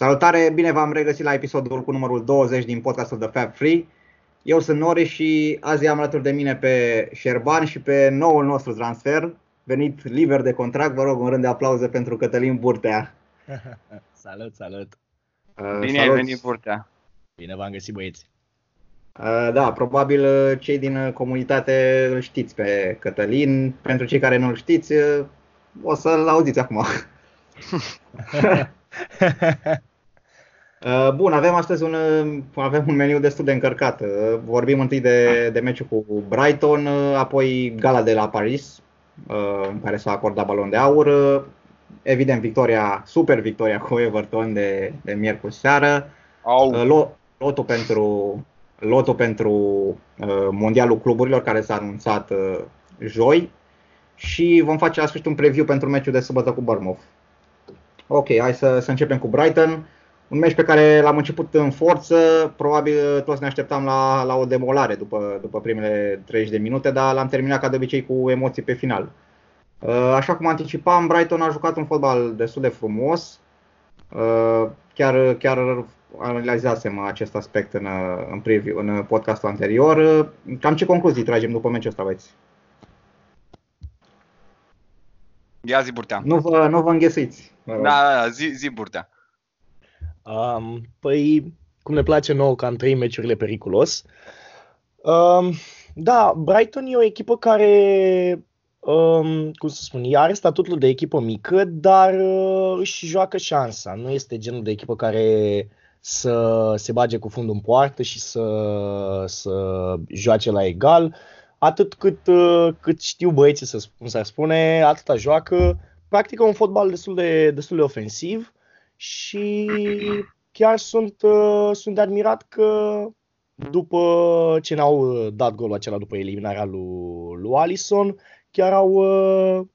Salutare, bine v-am regăsit la episodul cu numărul 20 din podcastul The Fab Free. Eu sunt Nori și azi am alături de mine pe Șerban și pe noul nostru transfer, venit liber de contract. Vă rog un rând de aplauze pentru Cătălin Burtea. salut, salut! Uh, bine salut. ai venit, Burtea! Bine v-am găsit, băieți! Uh, da, probabil uh, cei din comunitate îl știți pe Cătălin. Pentru cei care nu îl știți, uh, o să-l auziți acum. Uh, bun, avem astăzi un, uh, avem un meniu destul de încărcat. Uh, vorbim întâi de, de meciul cu Brighton, apoi gala de la Paris, în care s-a acordat balon de aur. Evident, victoria, super victoria cu Everton de, de miercuri seară. Au. Lotul pentru, lotul pentru Mondialul Cluburilor care s-a anunțat joi și vom face la sfârșit un preview pentru meciul de sâmbătă cu Bournemouth. Ok, hai să, să începem cu Brighton. Un meci pe care l-am început în forță, probabil toți ne așteptam la, la o demolare după, după primele 30 de minute, dar l-am terminat ca de obicei cu emoții pe final. Uh, așa cum anticipam, Brighton a jucat un fotbal destul de frumos. Uh, chiar, chiar analizasem acest aspect în, în, preview, în podcastul anterior. Cam ce concluzii tragem după meciul ăsta, aveți? Ia zi burtea. Nu vă, nu vă înghesuiți. Da, da, da, zi, zi burtea. Um, păi, cum ne place nouă ca în trei meciurile periculos. Um, da, Brighton e o echipă care, um, cum să spun, are statutul de echipă mică, dar uh, își joacă șansa. Nu este genul de echipă care să se bage cu fundul în poartă și să, să joace la egal. Atât cât, uh, cât știu băieții, să, cum s-ar spune, atâta joacă. Practică un fotbal destul de, destul de ofensiv și chiar sunt, uh, sunt de admirat că după ce ne-au dat golul acela după eliminarea lui, lui Alisson, chiar au, uh,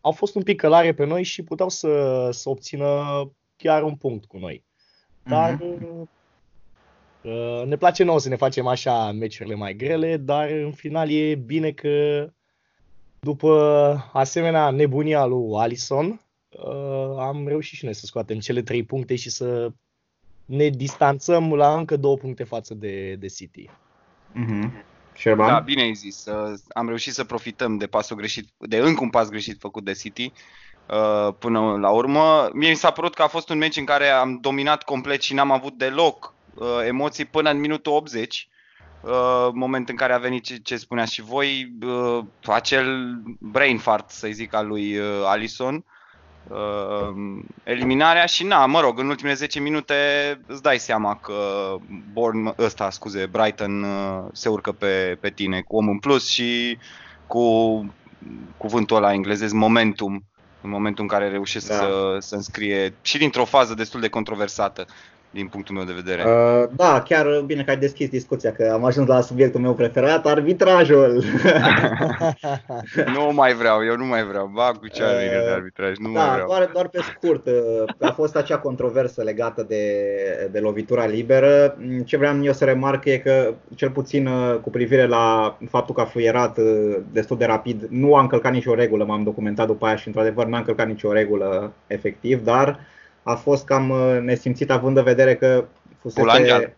au fost un pic călare pe noi și puteau să, să obțină chiar un punct cu noi. Dar mm-hmm. uh, ne place nou să ne facem așa meciurile mai grele, dar în final e bine că după asemenea nebunia lui Alisson, uh, am reușit și noi să scoatem cele trei puncte și să ne distanțăm la încă două puncte față de, de City. Mm-hmm. Da, bine ai zis. Uh, am reușit să profităm de pasul greșit, de încă un pas greșit făcut de City uh, până la urmă. Mie mi s-a părut că a fost un meci în care am dominat complet și n-am avut deloc uh, emoții până în minutul 80. Uh, moment în care a venit ce, ce spuneați și voi, uh, acel brain fart, să zic, al lui uh, Alison uh, eliminarea și na, mă rog, în ultimele 10 minute îți dai seama că Born, ăsta, scuze, Brighton uh, se urcă pe, pe tine cu om în plus și cu cuvântul ăla englezesc momentum în momentul în care reușesc da. să, să înscrie și dintr-o fază destul de controversată din punctul meu de vedere. Uh, da, chiar bine că ai deschis discuția, că am ajuns la subiectul meu preferat, arbitrajul. nu mai vreau, eu nu mai vreau. Ba cu ce uh, de arbitraj, nu da, mai vreau. Doar, doar pe scurt, uh, a fost acea controversă legată de, de lovitura liberă. Ce vreau eu să remarc e că, cel puțin uh, cu privire la faptul că a fluierat uh, destul de rapid, nu a încălcat nicio regulă, m-am documentat după aia și într-adevăr n-a încălcat nicio regulă efectiv, dar a fost cam uh, nesimțit având în vedere că fusese...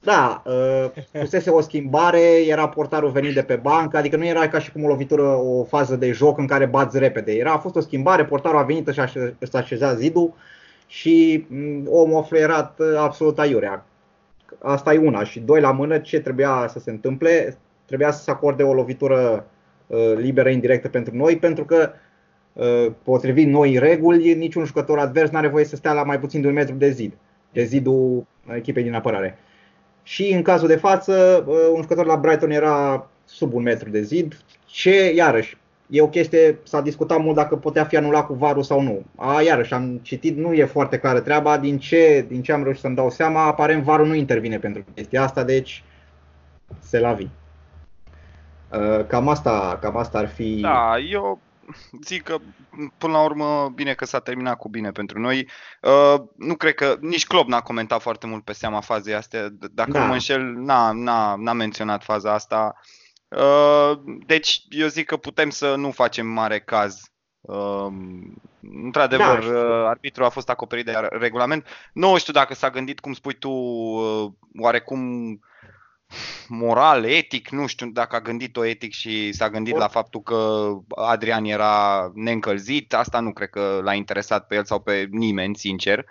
Da, uh, fusese o schimbare, era portarul venit de pe bancă, adică nu era ca și cum o lovitură, o fază de joc în care bați repede. Era, a fost o schimbare, portarul a venit și a așezat zidul și mm, omul a fluierat uh, absolut aiurea. Asta e una. Și doi la mână, ce trebuia să se întâmple? Trebuia să se acorde o lovitură liberă indirectă pentru noi, pentru că Uh, potrivit noi reguli, niciun jucător advers nu are voie să stea la mai puțin de un metru de zid, de zidul echipei din apărare. Și în cazul de față, uh, un jucător la Brighton era sub un metru de zid, ce, iarăși, e o chestie, s-a discutat mult dacă putea fi anulat cu varul sau nu. A, iarăși, am citit, nu e foarte clară treaba, din ce, din ce am reușit să-mi dau seama, aparent varul nu intervine pentru chestia asta, deci se la vi. Uh, cam asta, cam asta ar fi... Da, eu zic că până la urmă bine că s-a terminat cu bine pentru noi. Uh, nu cred că nici Klopp n-a comentat foarte mult pe seama fazei astea. Dacă da. nu mă înșel, n-a, n-a, n-a menționat faza asta. Uh, deci eu zic că putem să nu facem mare caz Um, într-adevăr, da, uh, arbitrul a fost acoperit de regulament. Nu știu dacă s-a gândit, cum spui tu, uh, oarecum moral, etic, nu știu dacă a gândit-o etic și s-a gândit la faptul că Adrian era neîncălzit, asta nu cred că l-a interesat pe el sau pe nimeni, sincer.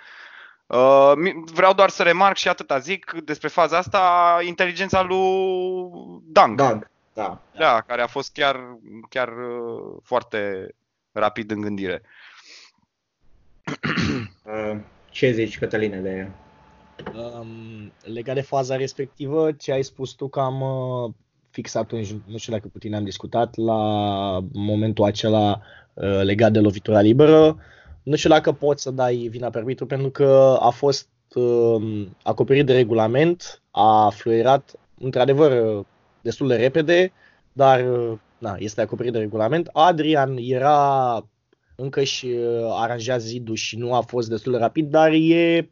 Uh, vreau doar să remarc și atâta zic despre faza asta, inteligența lui Dang. Dang, da. Da, care a fost chiar, chiar uh, foarte rapid în gândire. Uh, ce zici, Cătăline, de Um, legat de faza respectivă, ce ai spus tu că am uh, fix atunci, nu știu dacă cu tine am discutat, la momentul acela uh, legat de lovitura liberă, nu știu dacă poți să dai vina pe arbitru pentru că a fost uh, acoperit de regulament, a fluierat într-adevăr destul de repede, dar uh, na, este acoperit de regulament. Adrian era încă și uh, aranjat zidul și nu a fost destul de rapid, dar e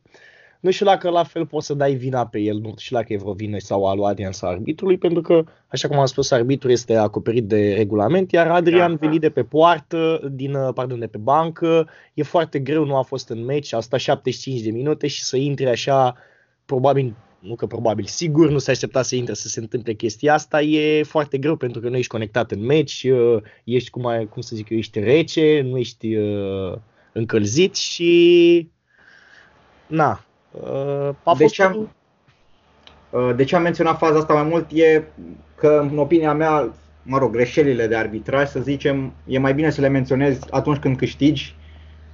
nu știu dacă la fel poți să dai vina pe el, nu știu dacă e vreo vină sau a lui Adrian sau arbitrului, pentru că, așa cum am spus, arbitrul este acoperit de regulament, iar Adrian da, venit de pe poartă, din, pardon, de pe bancă, e foarte greu, nu a fost în meci, a stat 75 de minute și să intre așa, probabil nu că probabil, sigur nu se aștepta să intre să se întâmple chestia asta, e foarte greu pentru că nu ești conectat în meci, ești, cum, ai, cum să zic eu, ești rece, nu ești uh, încălzit și na, Uh, a de, ce am, uh, de ce am menționat faza asta mai mult e că, în opinia mea, mă rog, greșelile de arbitraj, să zicem, e mai bine să le menționezi atunci când câștigi,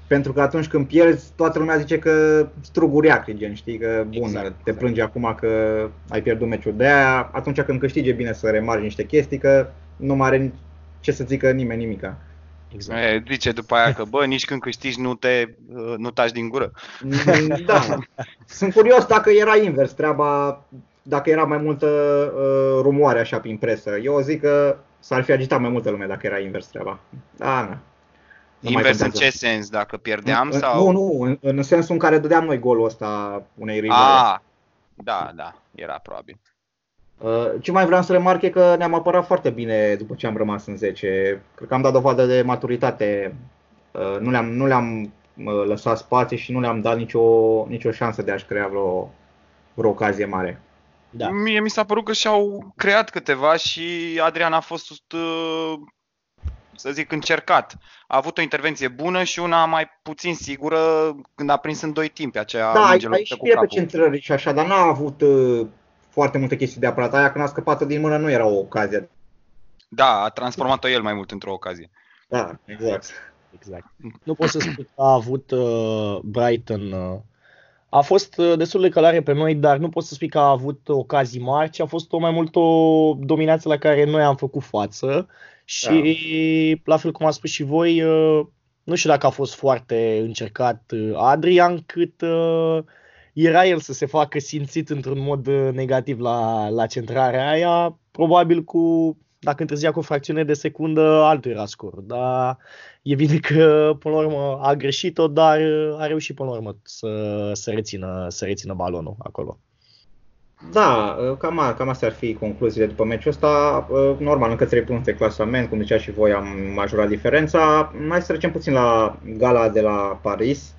pentru că atunci când pierzi, toată lumea zice că struguria gen, știi, că bun, exact, te plângi exact. acum că ai pierdut meciul de aia, atunci când câștigi e bine să remarci niște chestii, că nu mai are ce să zică nimeni nimica. Exact. E, zice după aia că, bă, nici când câștigi nu te uh, nu taci din gură. Da. Sunt curios dacă era invers treaba, dacă era mai multă uh, rumoare așa prin presă. Eu zic că s-ar fi agitat mai multă lume dacă era invers treaba. Da, na. Nu invers în ce sens? Dacă pierdeam în, sau? Nu, nu, în, în sensul în care dădeam noi golul ăsta unei rivale. Ah, da, da, era probabil. Uh, ce mai vreau să remarc e că ne-am apărat foarte bine după ce am rămas în 10. Cred că am dat dovadă de maturitate. Uh, nu le-am, nu le-am uh, lăsat spații și nu le-am dat nicio, nicio șansă de a-și crea vreo, vreo ocazie mare. Da. Mie mi s-a părut că și-au creat câteva și Adrian a fost, să zic, încercat. A avut o intervenție bună și una mai puțin sigură când a prins în doi timpi aceea Da, ai, ai și bine pe centrări și așa, dar n-a avut foarte multe chestii de apărat. Aia când a scăpat din mână nu era o ocazie. Da, a transformat-o el mai mult într-o ocazie. Da, exact. exact. Nu pot să spun că a avut uh, Brighton uh, a fost uh, destul de călare pe noi, dar nu pot să spun că a avut ocazii mari, ci a fost o mai mult o dominație la care noi am făcut față și da. la fel cum a spus și voi, uh, nu știu dacă a fost foarte încercat uh, Adrian, cât era el să se facă simțit într-un mod uh, negativ la, la centrarea aia, probabil cu, dacă întârzia cu o fracțiune de secundă, altul era scorul. Dar e bine că, până la urmă, a greșit-o, dar uh, a reușit, până la urmă, să, să, rețină, să rețină balonul acolo. Da, uh, cam, cam astea ar fi concluziile după meciul ăsta. Normal, încă 3 puncte clasament, cum zicea și voi, am majorat diferența. Mai să trecem puțin la gala de la Paris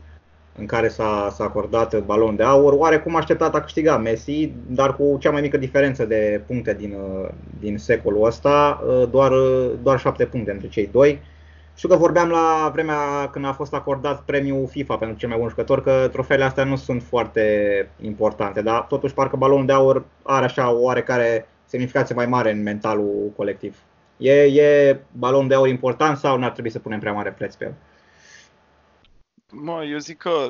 în care s-a, s-a acordat balon de aur. Oarecum așteptat a câștigat Messi, dar cu cea mai mică diferență de puncte din, din secolul ăsta, doar, doar 7 puncte între cei doi. Știu că vorbeam la vremea când a fost acordat premiul FIFA pentru cel mai bun jucător că trofeele astea nu sunt foarte importante, dar totuși parcă balonul de aur are așa o oarecare semnificație mai mare în mentalul colectiv. E, e balon de aur important sau n-ar trebui să punem prea mare preț pe el? Mă, eu zic că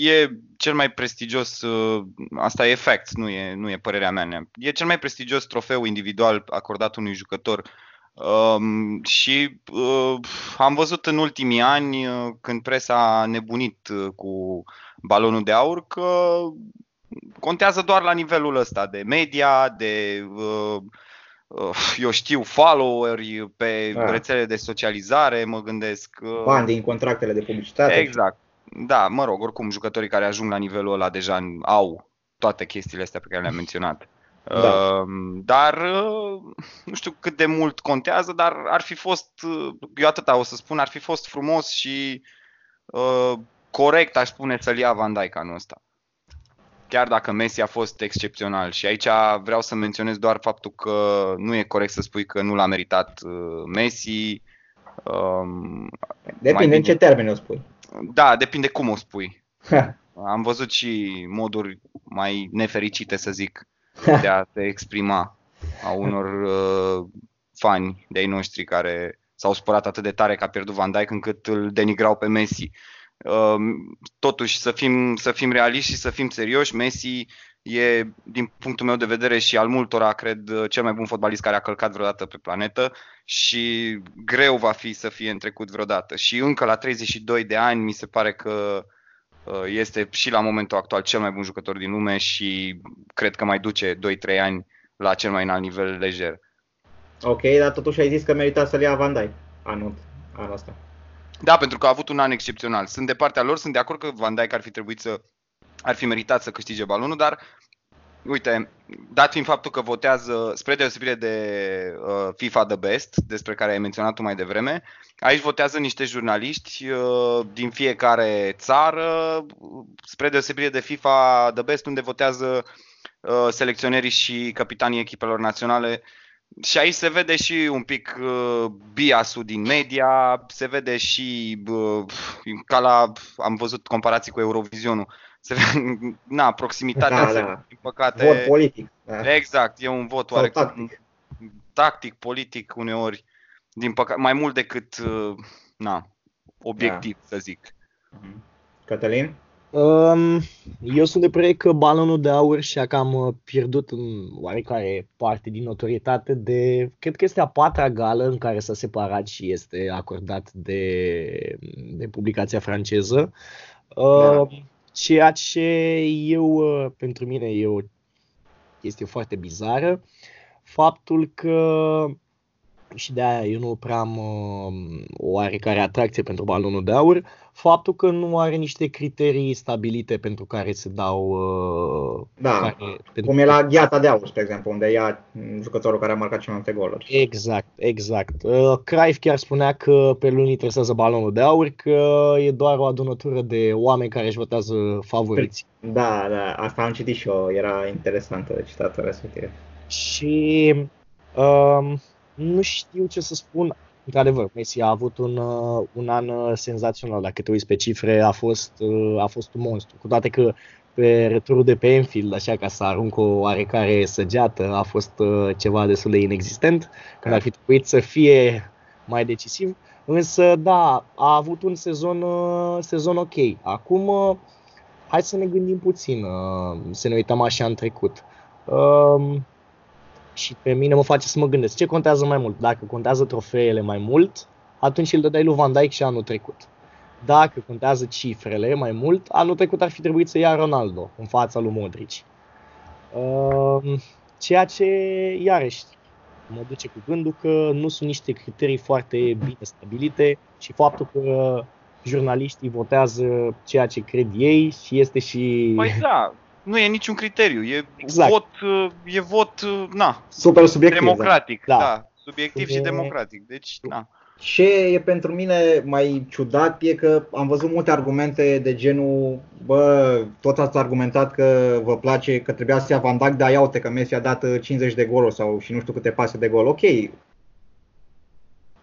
e cel mai prestigios, uh, asta e fact, nu e, nu e părerea mea. E cel mai prestigios trofeu individual acordat unui jucător Um, și uh, am văzut în ultimii ani, uh, când presa a nebunit uh, cu balonul de aur, că contează doar la nivelul ăsta de media, de uh, uh, eu știu, followeri pe da. rețele de socializare, mă gândesc. Uh, Bani din contractele de publicitate. Exact. Da, mă rog, oricum jucătorii care ajung la nivelul ăla deja au toate chestiile astea pe care le-am menționat. Da. Uh, dar uh, nu știu cât de mult contează, dar ar fi fost, uh, eu atâta o să spun, ar fi fost frumos și uh, corect, aș spune, să-l ia Van Dijk anul ăsta. Chiar dacă Messi a fost excepțional. Și aici vreau să menționez doar faptul că nu e corect să spui că nu l-a meritat uh, Messi. Um, depinde în ce termen o spui. Da, depinde cum o spui. Am văzut și moduri mai nefericite, să zic, de a te exprima a unor uh, fani de ai noștri care s-au spărat atât de tare că a pierdut Van Dijk încât îl denigrau pe Messi. Uh, totuși, să fim, să fim realiști și să fim serioși, Messi e, din punctul meu de vedere și al multora, cred, cel mai bun fotbalist care a călcat vreodată pe planetă și greu va fi să fie întrecut vreodată. Și încă la 32 de ani mi se pare că Uh, este și la momentul actual cel mai bun jucător din lume și cred că mai duce 2-3 ani la cel mai înalt nivel lejer. Ok, dar totuși ai zis că merita să-l ia Van Dijk anul, anul ăsta. Da, pentru că a avut un an excepțional. Sunt de partea lor, sunt de acord că Van Dijk ar fi trebuit să ar fi meritat să câștige balonul, dar uite, dat fiind faptul că votează, spre deosebire de uh, FIFA The Best, despre care ai menționat-o mai devreme, aici votează niște jurnaliști uh, din fiecare țară, spre deosebire de FIFA The Best, unde votează uh, selecționerii și capitanii echipelor naționale. Și aici se vede și un pic uh, biasul din media, se vede și, uh, ca la, am văzut comparații cu Eurovizionul, na, proximitatea, da, da. din păcate. Vot politic. Da. Exact, e un vot oarecum tactic. tactic, politic uneori, din păcate, mai mult decât, uh, na, obiectiv, da. să zic. Mhm. Cătălin? Um, eu sunt de părere că balonul de aur și-a cam uh, pierdut în oarecare parte din notorietate de, cred că este a patra gală în care s-a separat și este acordat de, de publicația franceză. Da. Uh, ceea ce eu, uh, pentru mine e o chestie foarte bizară, faptul că și de aia eu nu prea am uh, o oarecare atracție pentru balonul de aur, faptul că nu are niște criterii stabilite pentru care se dau... Uh, da, care, cum e la gheata de aur, spre exemplu, unde ia jucătorul care a marcat cel mai multe goluri. Exact, exact. Uh, Cruyff chiar spunea că pe luni interesează balonul de aur, că e doar o adunătură de oameni care își votează favoriți. Da, da, asta am citit și eu, era interesantă citatul respectiv. Și... Uh, nu știu ce să spun. Într-adevăr, Messi a avut un, uh, un an uh, senzațional. Dacă te uiți pe cifre, a fost, uh, a fost un monstru. Cu toate că pe returul de pe Enfield, așa ca să arunc o oarecare săgeată, a fost ceva destul de inexistent, când ar fi trebuit să fie mai decisiv. Însă, da, a avut un sezon, sezon ok. Acum, hai să ne gândim puțin, să ne uităm așa în trecut. Um, și pe mine mă face să mă gândesc ce contează mai mult. Dacă contează trofeele mai mult, atunci îl dădeai lui Van Dijk și anul trecut. Dacă contează cifrele mai mult, anul trecut ar fi trebuit să ia Ronaldo în fața lui Modric. Uh, ceea ce, iarăși, mă duce cu gândul că nu sunt niște criterii foarte bine stabilite și faptul că jurnaliștii votează ceea ce cred ei și este și... Păi da, nu e niciun criteriu. E exact. vot, e vot, na, super subiectiv. Democratic, da. da subiectiv e... și democratic. Deci, na. Ce e pentru mine mai ciudat e că am văzut multe argumente de genul, bă, tot ați argumentat că vă place, că trebuia să ia Van Dijk, dar iau că Messi a dat 50 de goluri sau și nu știu câte pase de gol. Ok,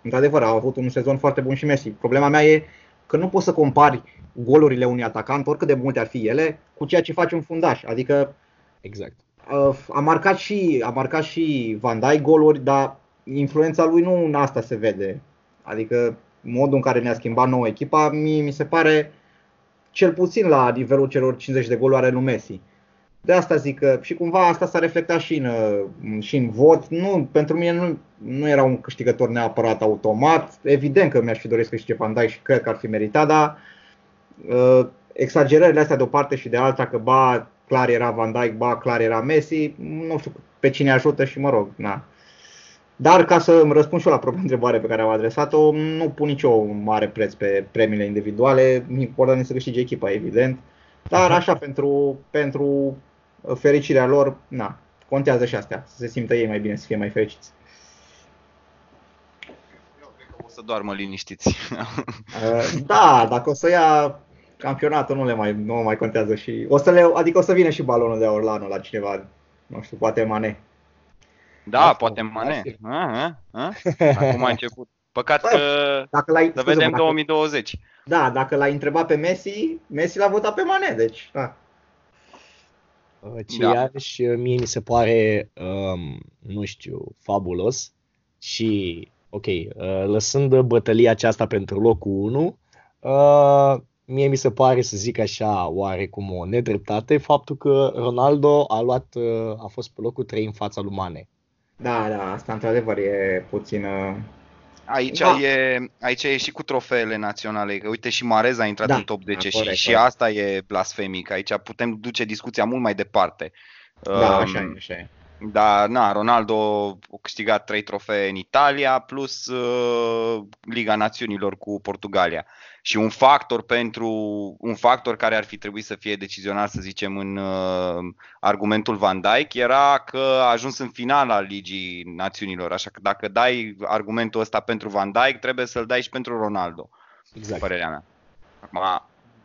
într-adevăr, a avut un sezon foarte bun și Messi. Problema mea e că nu poți să compari golurile unui atacant, oricât de multe ar fi ele, cu ceea ce face un fundaș. Adică exact. Uh, a marcat și, a marcat și Van Dijk goluri, dar influența lui nu în asta se vede. Adică modul în care ne-a schimbat nouă echipa, mie mi se pare cel puțin la nivelul celor 50 de goluri are lui Messi. De asta zic că și cumva asta s-a reflectat și în, și în vot. Nu, pentru mine nu, nu era un câștigător neapărat automat. Evident că mi-aș fi dorit să câștige Van Dijk și cred că ar fi meritat, dar uh, exagerările astea de o parte și de alta că ba clar era Van Dijk, ba clar era Messi, nu știu pe cine ajută și mă rog, na. Dar ca să îmi răspund și eu la propria întrebare pe care am adresat-o, nu pun nicio mare preț pe premiile individuale, important este să câștige echipa, evident. Dar așa, pentru, pentru fericirea lor, na, contează și astea, să se simtă ei mai bine, să fie mai fericiți. Eu cred că o să doarmă liniștiți. Uh, da, dacă o să ia campionatul nu le mai, nu mai contează și o să le, adică o să vină și balonul de aur la anul la cineva, nu știu, poate Mane. Da, Asta, poate Mane. asta. A, a, a? Acum a început. Păcat Bă, că Dacă l-ai, să scuze-mă, vedem dacă, 2020. Da, dacă l-ai întrebat pe Messi, Messi l-a votat pe Mane, deci, da. Uh, Ce Da. iarăși uh, mie mi se pare, um, nu știu, fabulos și, ok, uh, lăsând bătălia aceasta pentru locul 1, uh, mie mi se pare, să zic așa, oarecum o nedreptate, faptul că Ronaldo a luat, uh, a fost pe locul 3 în fața lui Mane. Da, da, asta într-adevăr e puțin... uh, Aici, Da. e, aici e și cu trofeele naționale. Că Uite, și Marez a intrat Da, în top 10 da, corect, și, și corect. asta e blasfemic. Aici putem duce discuția mult mai departe. Da, Um, așa e, așa e. Da, na, Ronaldo a câștigat trei trofee în Italia plus uh, Liga Națiunilor cu Portugalia. Și un factor pentru un factor care ar fi trebuit să fie decizional, să zicem, în uh, argumentul Van Dijk era că a ajuns în finala Ligii Națiunilor. Așa că dacă dai argumentul ăsta pentru Van Dijk, trebuie să-l dai și pentru Ronaldo, Exact. părerea mea. Acum,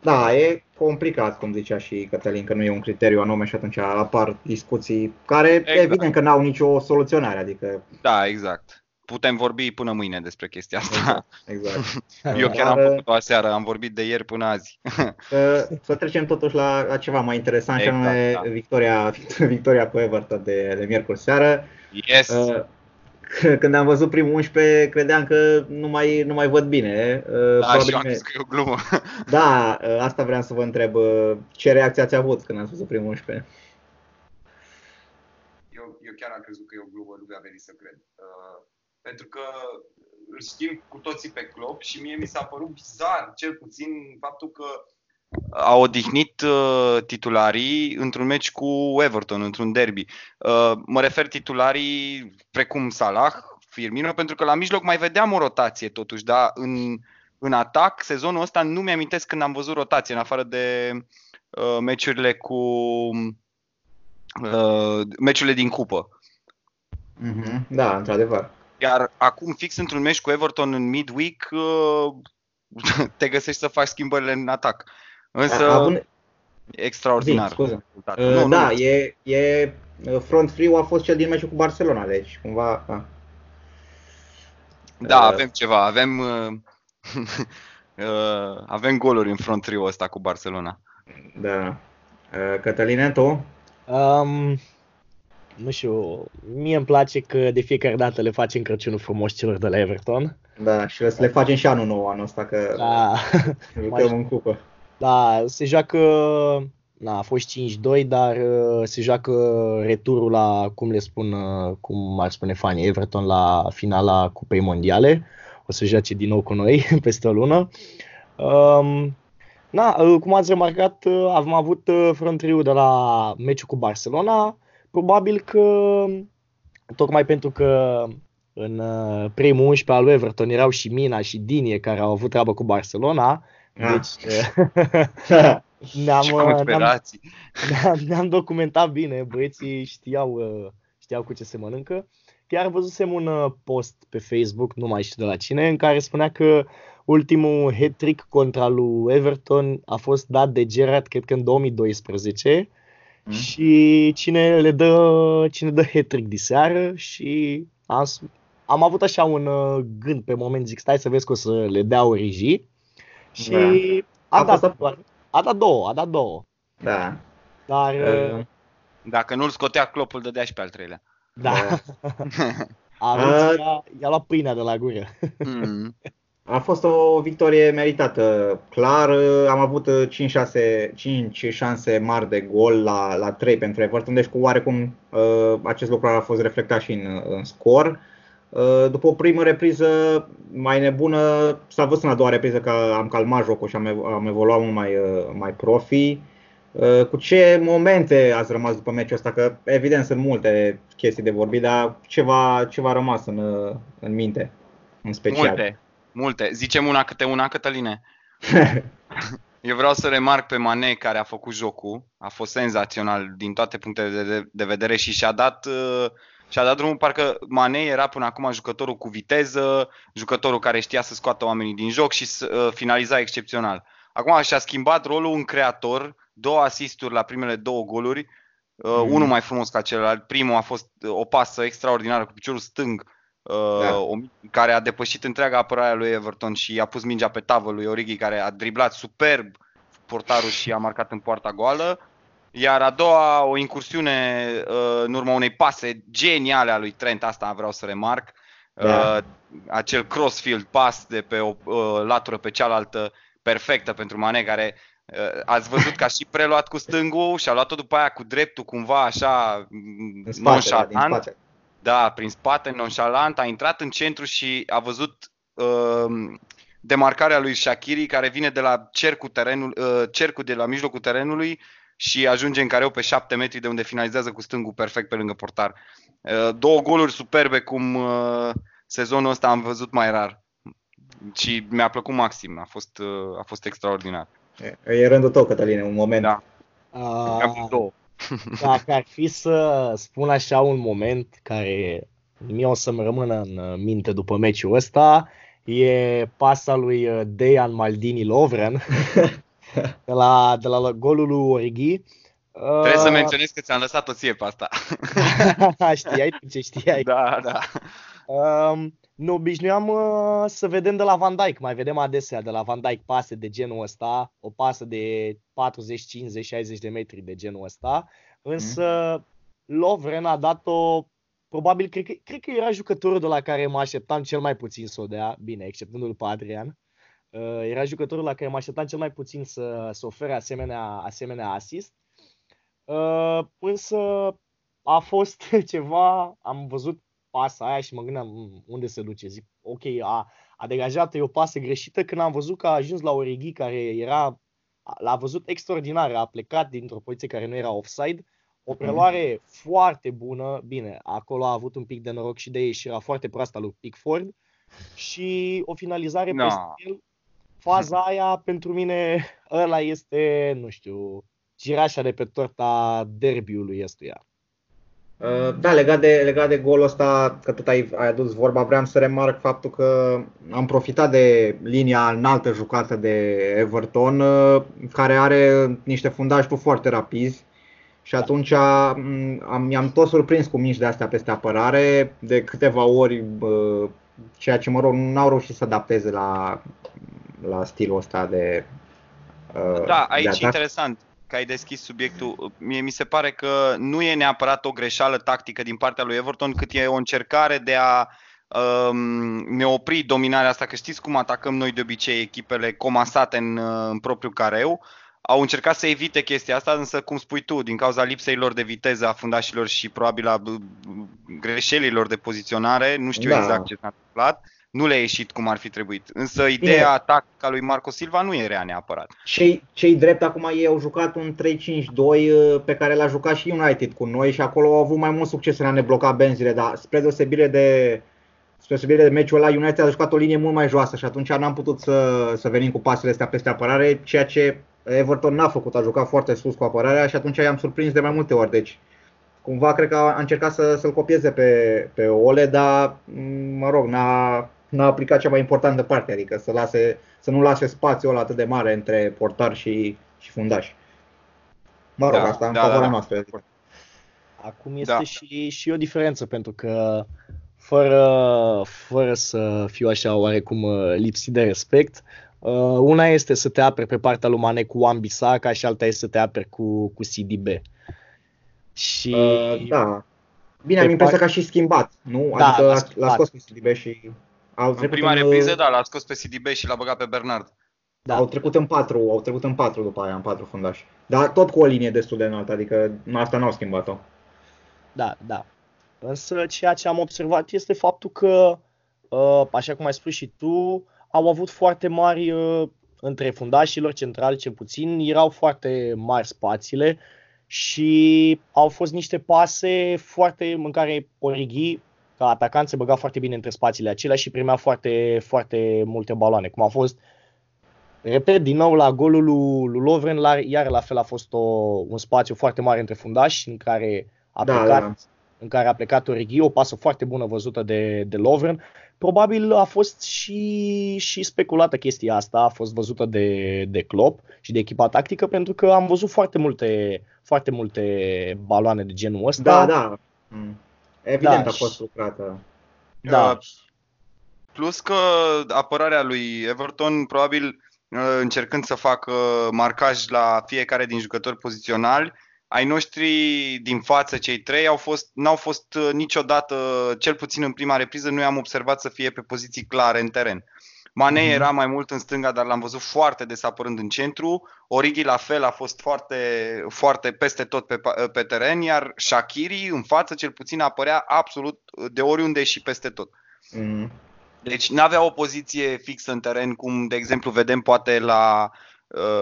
Da, e complicat, cum zicea și Cătălin, că nu e un criteriu anume și atunci apar discuții care Exact. evident că n-au nicio soluționare, adică da, exact. Putem vorbi până mâine despre chestia asta. exact. Eu chiar am Dar, făcut-o aseară, am vorbit de ieri până azi. Să, să trecem totuși la, la ceva mai interesant Exact, și anume da. victoria, victoria cu Everton de, de miercuri seară. Yes! Uh, Când am văzut primul 11, credeam că nu mai, nu mai văd bine. Uh, da, și eu am me- zis că e o glumă. Da, uh, asta vreau să vă întreb. uh, Ce reacție ați avut când ați văzut primul 11? Eu, eu chiar am crezut că e o glumă, nu mi-a venit să cred. Uh, pentru că îl știm cu toții pe Klopp și mie mi s-a părut bizar, cel puțin faptul că a odihnit uh, titularii într-un meci cu Everton, într-un derby. Uh, mă refer titularii precum Salah, Firmino, pentru că la mijloc mai vedeam o rotație totuși, dar în, în atac, sezonul ăsta nu mi-amintesc când am văzut rotație, în afară de uh, meciurile cu uh, meciurile din cupă. Mhm, Da, într-adevăr. Iar acum, fix într-un meci cu Everton în midweek, uh, te găsești să faci schimbările în atac. Însă, Având- extraordinar. Zi, scuze. rezultatul. Uh, Nu, nu, da, nu. e, e uh, front free a fost cel din meciul cu Barcelona, deci cumva. Da. Da, Uh, avem ceva, avem uh, uh, avem goluri în front trio ăsta cu Barcelona. da. Uh, Cătăline, tu? Um, nu știu, mie îmi place că de fiecare dată le facem Crăciunul frumos celor de la Everton. Da, și să le facem și anul nou anul ăsta, că Da, jucăm în cupă. Da, se joacă, na, a fost 5-2, dar uh, se joacă returul la, cum le spun, uh, cum ar spune fanii, Everton la finala Cupei Mondiale. O să joace din nou cu noi peste o lună. Um, na, uh, cum ați remarcat, uh, am avut uh, front trio de la meciul cu Barcelona. Probabil că, tocmai pentru că în uh, primul 11 al lui Everton erau și Mina și Dinie care au avut treabă cu Barcelona. Ah. Deci uh, ne-am, Ce uh, ne-am, conspirații. ne-am, ne-am documentat bine, băieții știau, uh, știau cu ce se mănâncă. Chiar văzusem un uh, post pe Facebook, nu mai știu de la cine, în care spunea că ultimul hat-trick contra lui Everton a fost dat de Gerrard, cred că în 2012. Mm. Și cine le dă, cine dă hat-trick de seară și am, s- am avut așa un uh, gând pe moment, zic stai să vezi că o să le dea origii și Da. a, A dat, fost- doar- a dat două, a dat două. Da. Dar Uh, uh, Dacă nu-l scotea Klopp, îl dădea și pe al treilea. da, a, Uh, avut, i-a, i-a luat pâinea de la gură. Mm. A fost o victorie meritată, clar. Am avut 5, 6, 5 șanse mari de gol la, la 3 pentru Everton, deci cu oarecum uh, acest lucru a fost reflectat și în, în scor. Uh, După o primă repriză mai nebună, s-a văzut în a doua repriză că am calmat jocul și am, ev- am evoluat mult mai, uh, mai profi. Uh, Cu ce momente ați rămas după meciul ăsta? Că evident sunt multe chestii de vorbit, dar ceva, ceva a rămas în, uh, în minte, în special. Multe, multe. Zicem una câte una, Cătăline. Eu vreau să remarc pe Mane care a făcut jocul, a fost senzațional din toate punctele de, de vedere și și-a dat, uh, și-a dat drumul, parcă Mane era până acum jucătorul cu viteză, jucătorul care știa să scoată oamenii din joc și să uh, finaliza excepțional. Acum și-a schimbat rolul în creator, două asisturi la primele două goluri, uh, mm. unul mai frumos ca celălalt. Primul a fost o pasă extraordinară cu piciorul stâng, uh, da. o, care a depășit întreaga apărare a lui Everton și a pus mingea pe tavă lui Origi, care a driblat superb portarul și a marcat în poarta goală. Iar a doua, o incursiune uh, în urma unei pase geniale a lui Trent, asta vreau să remarc. Da. Uh, acel crossfield pass de pe o uh, latură pe cealaltă perfectă pentru Mane, care uh, ați văzut că a și preluat cu stângul și a luat-o după aia cu dreptul cumva așa în spate, nonșalant. Da, din spate. da, prin spate, nonșalant, a intrat în centru și a văzut uh, demarcarea lui Shakiri care vine de la cercul, terenul, uh, cercul de la mijlocul terenului și ajunge în careu pe 7 metri de unde finalizează cu stângul perfect pe lângă portar. Uh, două goluri superbe cum uh, sezonul ăsta am văzut mai rar. Și mi-a plăcut maxim, a fost, a fost extraordinar. E, e rândul tău, Cătăline, un moment. Da. Uh, Dacă ar fi să spun așa un moment care mie o să-mi rămână în minte după meciul ăsta, e pasa lui uh, Dejan Maldini Lovren de la, de la golul lui Origi. Trebuie uh... să menționez că ți-am lăsat-o ție pe asta. știai ce știai. Da, da. Uh, ne obișnuiam uh, să vedem de la Van Dijk, mai vedem adesea de la Van Dijk pase de genul ăsta, o pasă de 40, 50, 60 de metri de genul ăsta, însă mm. Lovren a dat-o probabil, cred că, cred că era jucătorul de la care mă așteptam cel mai puțin să o dea, bine, exceptându-l pe Adrian, uh, era jucătorul la care mă așteptam cel mai puțin să, să ofere asemenea, asemenea assist. Uh, însă a fost ceva, am văzut pasa aia și mă gândeam hmm, unde se duce. Zic, ok, a, a degajat e o pasă greșită când am văzut că a ajuns la Origi care era, l-a văzut extraordinar, a plecat dintr-o poziție care nu era offside o mhm. preluare mm. foarte bună, bine, acolo a avut un pic de noroc și de ieșirea foarte proastă lui Pickford și o finalizare no. pe stil. Faza aia pentru mine ăla este, nu știu, cireașa de pe torta derbiului ăstuia. Uh, da, legat de, legat de golul ăsta, că tot ai, ai adus vorba, vreau să remarc faptul că am profitat de linia înaltă jucată de Everton, uh, care are niște fundași foarte rapizi și atunci am, mi-am tot surprins cu mici de astea peste apărare, de câteva ori, ceea ce, mă rog, nu au reușit să adapteze la, la stilul ăsta de. Da, aici e interesant că ai deschis subiectul. Mie mi se pare că nu e neapărat o greșeală tactică din partea lui Everton, cât e o încercare de a um, ne opri dominarea asta, că știți cum atacăm noi de obicei echipele comasate în, în propriul careu au încercat să evite chestia asta, însă, cum spui tu, din cauza lipsei lor de viteză a fundașilor și probabil a greșelilor de poziționare, nu știu da. exact ce s-a întâmplat, nu le-a ieșit cum ar fi trebuit. Însă ideea Bine. tactică lui Marco Silva nu e rea neapărat. Cei, cei drept acum ei au jucat un 3-5-2 uh, pe care l-a jucat și United cu noi și acolo au avut mai mult succes în a ne bloca benzile, dar spre deosebire de spre deosebire de meciul ăla, United a jucat o linie mult mai joasă și atunci n-am putut să, să venim cu pasele astea peste apărare, ceea ce Everton n-a făcut, a jucat foarte sus cu apărarea și atunci i-am surprins de mai multe ori. Deci, cumva cred că a încercat să, să-l copieze pe, pe Ole, dar, mă rog, n-a, n-a aplicat cea mai importantă parte, adică să, lase, să nu lase spațiul ăla atât de mare între portar și, și fundaș. Mă rog, da, asta în da, favoarea da, da. noastră. Acum este da. și, și o diferență, pentru că fără, fără să fiu așa oarecum uh, lipsit de respect, Uh, una este să te aperi pe partea lui Mane cu Wan Bissaka și alta este să te aperi cu, cu CDB. Și... Uh, da. Bine, am impresia că a și schimbat, nu? Da, adică l-a, l-a scos pe CDB și... Au în prima în... repriză, da, l-a scos pe CDB și l-a băgat pe Bernard. Da. Au trecut în patru, au trecut în patru după aia, în patru fundași. Dar tot cu o linie destul de înaltă, adică asta n-au schimbat-o. Da, da. Însă ceea ce am observat este faptul că, uh, așa cum ai spus și tu, au avut foarte mari, uh, între fundașilor centrali cel puțin, erau foarte mari spațiile și au fost niște pase foarte în care Origi, ca atacant, se băga foarte bine între spațiile acelea și primea foarte, foarte multe baloane, cum a fost repet, din nou la golul lui, lui Lovren, la, iar la fel a fost o, un spațiu foarte mare între fundași în care a Da, plecat, da. în care a plecat Origi, o pasă foarte bună văzută de, de Lovren. Probabil a fost și, și speculată chestia asta, a fost văzută de, de Klopp și de echipa tactică, pentru că am văzut foarte multe, foarte multe baloane de genul ăsta. Da, da. Mm. Evident Da, a fost și- lucrată. da. Uh, Plus că apărarea lui Everton, probabil uh, încercând să facă marcaj la fiecare din jucători poziționali, ai noștri din față, cei trei, au fost, n-au fost uh, niciodată, cel puțin în prima repriză, nu i-am observat să fie pe poziții clare în teren. Mane Mhm. era mai mult în stânga, dar l-am văzut foarte des apărând în centru. Origi la fel a fost foarte, foarte peste tot pe, pa- pe teren, iar Shakiri în față cel puțin apărea absolut de oriunde și peste tot. Mm. Deci nu avea o poziție fixă în teren, cum de exemplu vedem poate la uh,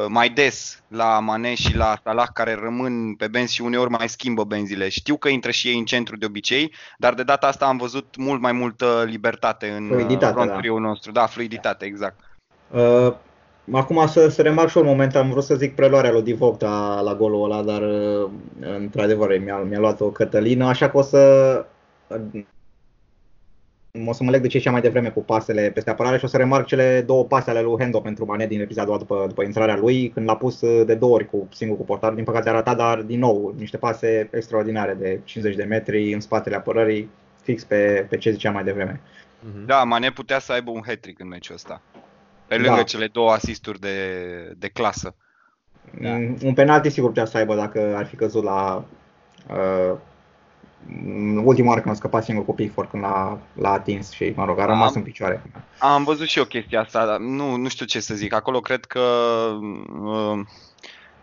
mai des la Mane și la Salah care rămân pe benzi și uneori mai schimbă benzile. Știu că intră și ei în centru de obicei, dar de data asta am văzut mult mai multă libertate în Fluiditate, front da. trio nostru. Da, fluiditate, exact. Uh, acum să, să remarc și eu un moment, am vrut să zic preluarea lui Divock la, la golul ăla, dar uh, într-adevăr mi-a, mi-a luat o Cătălină, așa că o să uh, o să mă leg de ce cea mai devreme cu pasele peste apărare și o să remarc cele două pase ale lui Hendo pentru Mane din epiza a doua după, după intrarea lui, când l-a pus uh, de două ori cu singur cu portarul, din păcate a ratat, dar din nou niște pase extraordinare de 50 de metri în spatele apărării, fix pe, pe ce ziceam mai devreme. Mhm. Da, Mane putea să aibă un hat-trick în meciul ăsta. Pe lângă Da. cele două asisturi de, de clasă. Da. Mm, Un penalti sigur putea să aibă dacă ar fi căzut la uh, ultima oară când a scăpat singur cu Pickford când l-a, l-a atins și, mă rog, a rămas Am- în picioare. Am văzut și eu chestia asta, dar nu, nu știu ce să zic. Acolo cred că uh,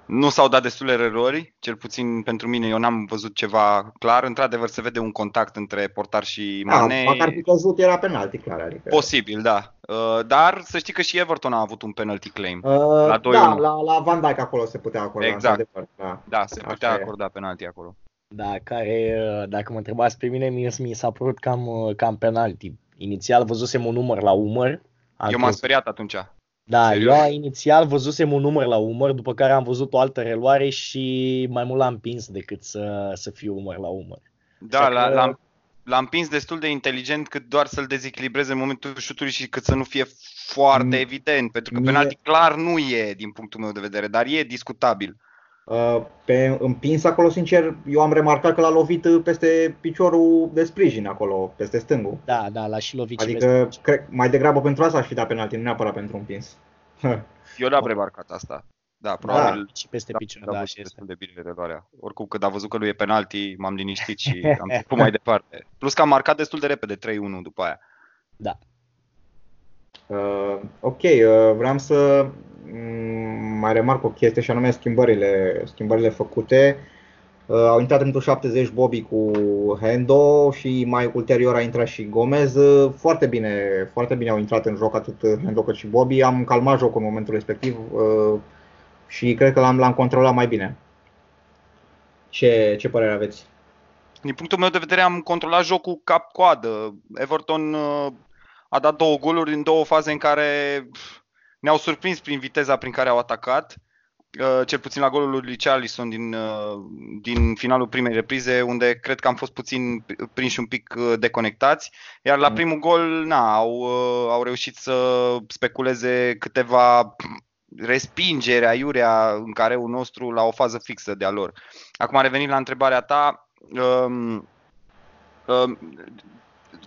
nu s-au dat destule erori, cel puțin pentru mine. Eu n-am văzut ceva clar. Într-adevăr, se vede un contact între portar și Da, Mane. dacă ar fi căzut, era penalti, clar. Adică, Posibil, da. Uh, dar să știi că și Everton a avut un penalty claim. uh, la 2-1. da, la, la Van Dijk acolo se putea acorda. Exact. într-adevăr, Da. Da, se Așa putea e. acorda penalty acolo. Da, care, uh, dacă mă întrebați pe mine, mie mi s-a părut cam, uh, cam penalti. Inițial văzusem un număr la umăr. Am Eu m-am crezut- speriat atunci. Da, Serios? eu inițial văzusem un număr la umăr, după care am văzut o altă reluare și mai mult l-am pins decât să, să fie umăr la umăr. Da, Așa la, că- l-am, l-am pins destul de inteligent cât doar să-l dezechilibreze în momentul șutului și cât să nu fie foarte Mie- evident, pentru că mie- penalty clar nu e din punctul meu de vedere, dar e discutabil. Uh, pe împins acolo, sincer, eu am remarcat că l-a lovit uh, peste piciorul de sprijin acolo, peste stângul. Da, da, l-a și lovit și peste Adică, picior. cred, mai degrabă pentru asta aș fi dat penalti, nu neapărat pentru împins. Eu l-am remarcat asta. Da, probabil și peste da, picior, a da, văzut și este. destul de bine reluarea. Oricum, când a văzut că lui e penalti, m-am liniștit și am trecut mai departe. Plus că am marcat destul de repede, 3-1 după aia. Da. Uh, ok, uh, vreau să mm, mai remarc o chestie și anume schimbările, schimbările făcute. Uh, au intrat în minutul 70 Bobby cu Hendo și mai ulterior a intrat și Gomez. Uh, foarte bine, foarte bine au intrat în joc atât Hendo cât și Bobby. Am calmat jocul în momentul respectiv uh, și cred că l-am, l-am controlat mai bine. Ce, ce părere aveți? Din punctul meu de vedere am controlat jocul cap-coadă. Everton uh, a dat două goluri în două faze în care pf, ne-au surprins prin viteza prin care au atacat. Uh, Cel puțin la golul lui Richarlison din, uh, din finalul primei reprize, unde cred că am fost puțin prinși un pic uh, deconectați. Iar la Mm. primul gol, na, au, uh, au reușit să speculeze câteva respingere aiurea în care un nostru la o fază fixă de-a lor. Acum revenind la întrebarea ta, um, um,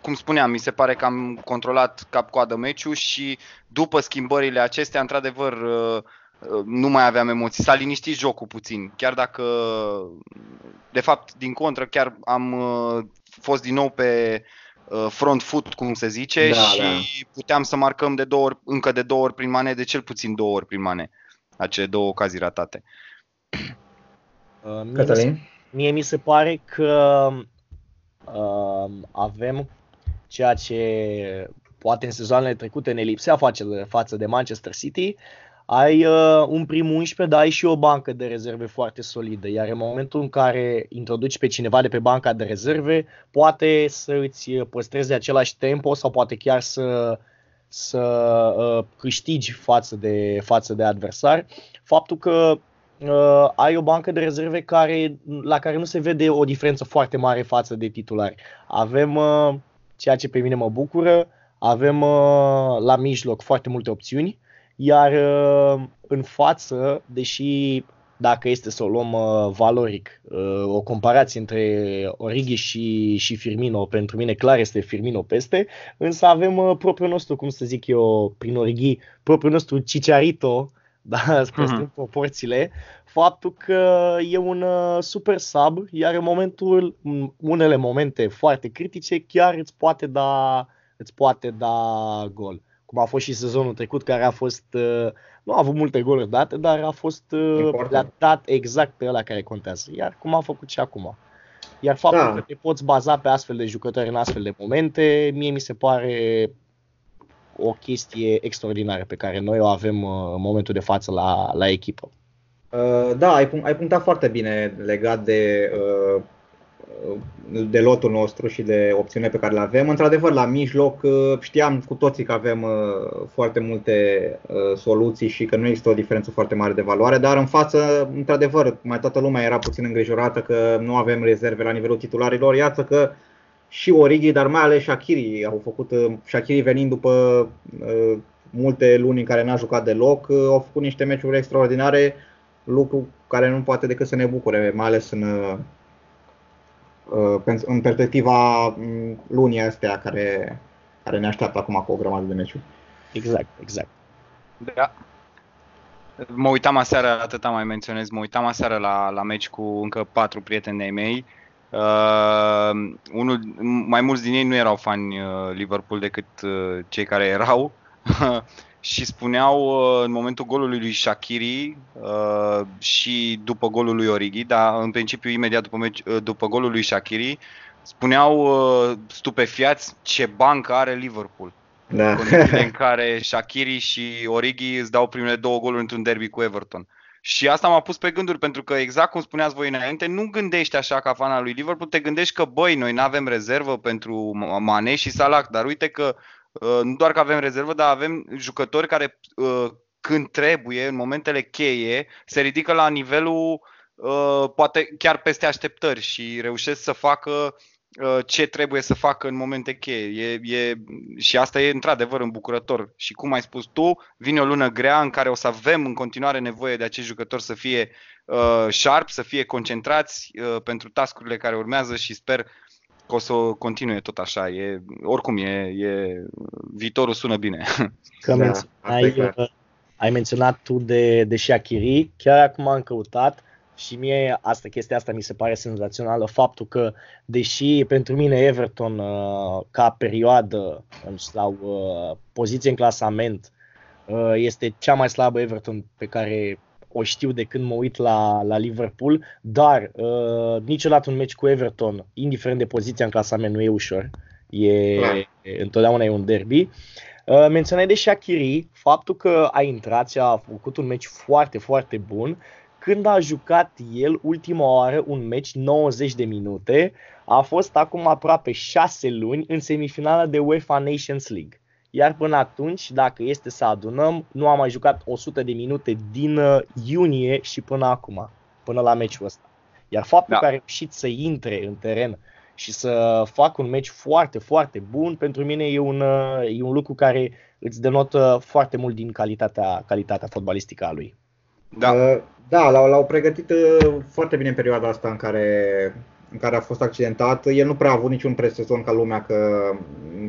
cum spuneam, mi se pare că am controlat cap-coadă meciul și după schimbările acestea, într-adevăr, uh, uh, nu mai aveam emoții. S-a liniștit jocul puțin, chiar dacă, de fapt, din contră, chiar am uh, fost din nou pe uh, front foot, cum se zice, Da, și da. puteam să marcăm de două ori, încă de două ori prin mane, de cel puțin două ori prin mane, acele două ocazii ratate. Uh, mie mi se- Cătălin? Mie mi se pare că uh, avem ceea ce poate în sezoanele trecute ne lipsea față, față de Manchester City. Ai uh, un prim 11, dar ai și o bancă de rezerve foarte solidă, iar în momentul în care introduci pe cineva de pe banca de rezerve, poate să îți păstreze același tempo sau poate chiar să, să uh, câștigi față de, față de adversari. Faptul că uh, ai o bancă de rezerve care, la care nu se vede o diferență foarte mare față de titulari. Avem, uh, ceea ce pe mine mă bucură, avem uh, la mijloc foarte multe opțiuni, iar uh, în față, deși dacă este să o luăm uh, valoric, uh, o comparație între Origi și, și Firmino, pentru mine clar este Firmino peste, însă avem uh, propriul nostru, cum să zic eu, prin Origi, propriul nostru Cicciarito, da, spre uh-huh. proporțiile, faptul că e un uh, super sub, iar în momentul, în unele momente foarte critice, chiar îți poate da, îți poate da gol. Cum a fost și sezonul trecut, care a fost uh, nu a avut multe goluri date, dar a fost uh, le-a dat exact pe ăla care contează. Iar cum a făcut și acum. Iar faptul da. că te poți baza pe astfel de jucători în astfel de momente, mie mi se pare o chestie extraordinară pe care noi o avem uh, în momentul de față la, la echipă. Uh, da, ai, ai punctat foarte bine legat de uh, de lotul nostru și de opțiunile pe care le avem. Într-adevăr, la mijloc uh, știam cu toții că avem uh, foarte multe uh, soluții și că nu există o diferență foarte mare de valoare, dar în față, într-adevăr, mai toată lumea era puțin îngrijorată că nu avem rezerve la nivelul titularilor. Iată că și Origi, dar mai ales Shakiri au făcut, Shakiri venind după multe luni în care n-a jucat deloc, au făcut niște meciuri extraordinare, lucru care nu poate decât să ne bucure, mai ales în Uh, în perspectiva mm, lunii astea care, care ne așteaptă acum cu o grămadă de meciuri. Exact, exact. Da. Mă uitam aseară, atât am mai menționez, mă uitam aseară la, la meci cu încă patru prieteni de mei. Uh, unul, mai mulți din ei nu erau fani uh, Liverpool decât uh, cei care erau. și spuneau uh, în momentul golului lui Shakiri uh, și după golul lui Origi, dar în principiu imediat după, meci, uh, după golul lui Shakiri, spuneau stupefiați ce bancă are Liverpool. Da. în care Shakiri și Origi îți dau primele două goluri într-un derby cu Everton. Și asta m-a pus pe gânduri, pentru că exact cum spuneați voi înainte, nu gândești așa ca fan al lui Liverpool, te gândești că, băi, noi nu avem rezervă pentru Mane și Salah, dar uite că Uh, nu doar că avem rezervă, dar avem jucători care uh, când trebuie, în momentele cheie, se ridică la nivelul uh, poate chiar peste așteptări și reușesc să facă ce trebuie să facă în momente cheie. E, e, și asta e într-adevăr îmbucurător. Și cum ai spus tu, vine o lună grea în care o să avem în continuare nevoie de acești jucători să fie uh, sharp, să fie concentrați uh, pentru tascurile care urmează și sper că o să continue tot așa. E, oricum, e, e, viitorul sună bine. Că da, ai, uh, ai menționat tu de, de Shakiri, chiar acum am căutat și mie asta, chestia asta mi se pare senzațională, faptul că, deși pentru mine Everton uh, ca perioadă sau uh, poziție în clasament este cea mai slabă Everton pe care o știu de când mă uit la, la Liverpool, dar uh, niciodată un meci cu Everton, indiferent de poziția în clasament, nu e ușor. E, da. întotdeauna e un derby. Uh, menționai de Shakiri faptul că a intrat și a făcut un meci foarte, foarte bun. Când a jucat el ultima oară un meci 90 de minute, a fost acum aproape 6 luni în semifinala de UEFA Nations League. Iar până atunci, dacă este să adunăm, nu am mai jucat 100 de minute din uh, iunie și până acum, până la meciul ăsta. Iar faptul da. că a reușit să intre în teren și să facă un meci foarte, foarte bun, pentru mine e un, uh, e un lucru care îți denotă foarte mult din calitatea, calitatea fotbalistică a lui. Da, uh, da l-au, l-au pregătit foarte bine în perioada asta în care în care a fost accidentat. El nu prea a avut niciun presezon ca lumea că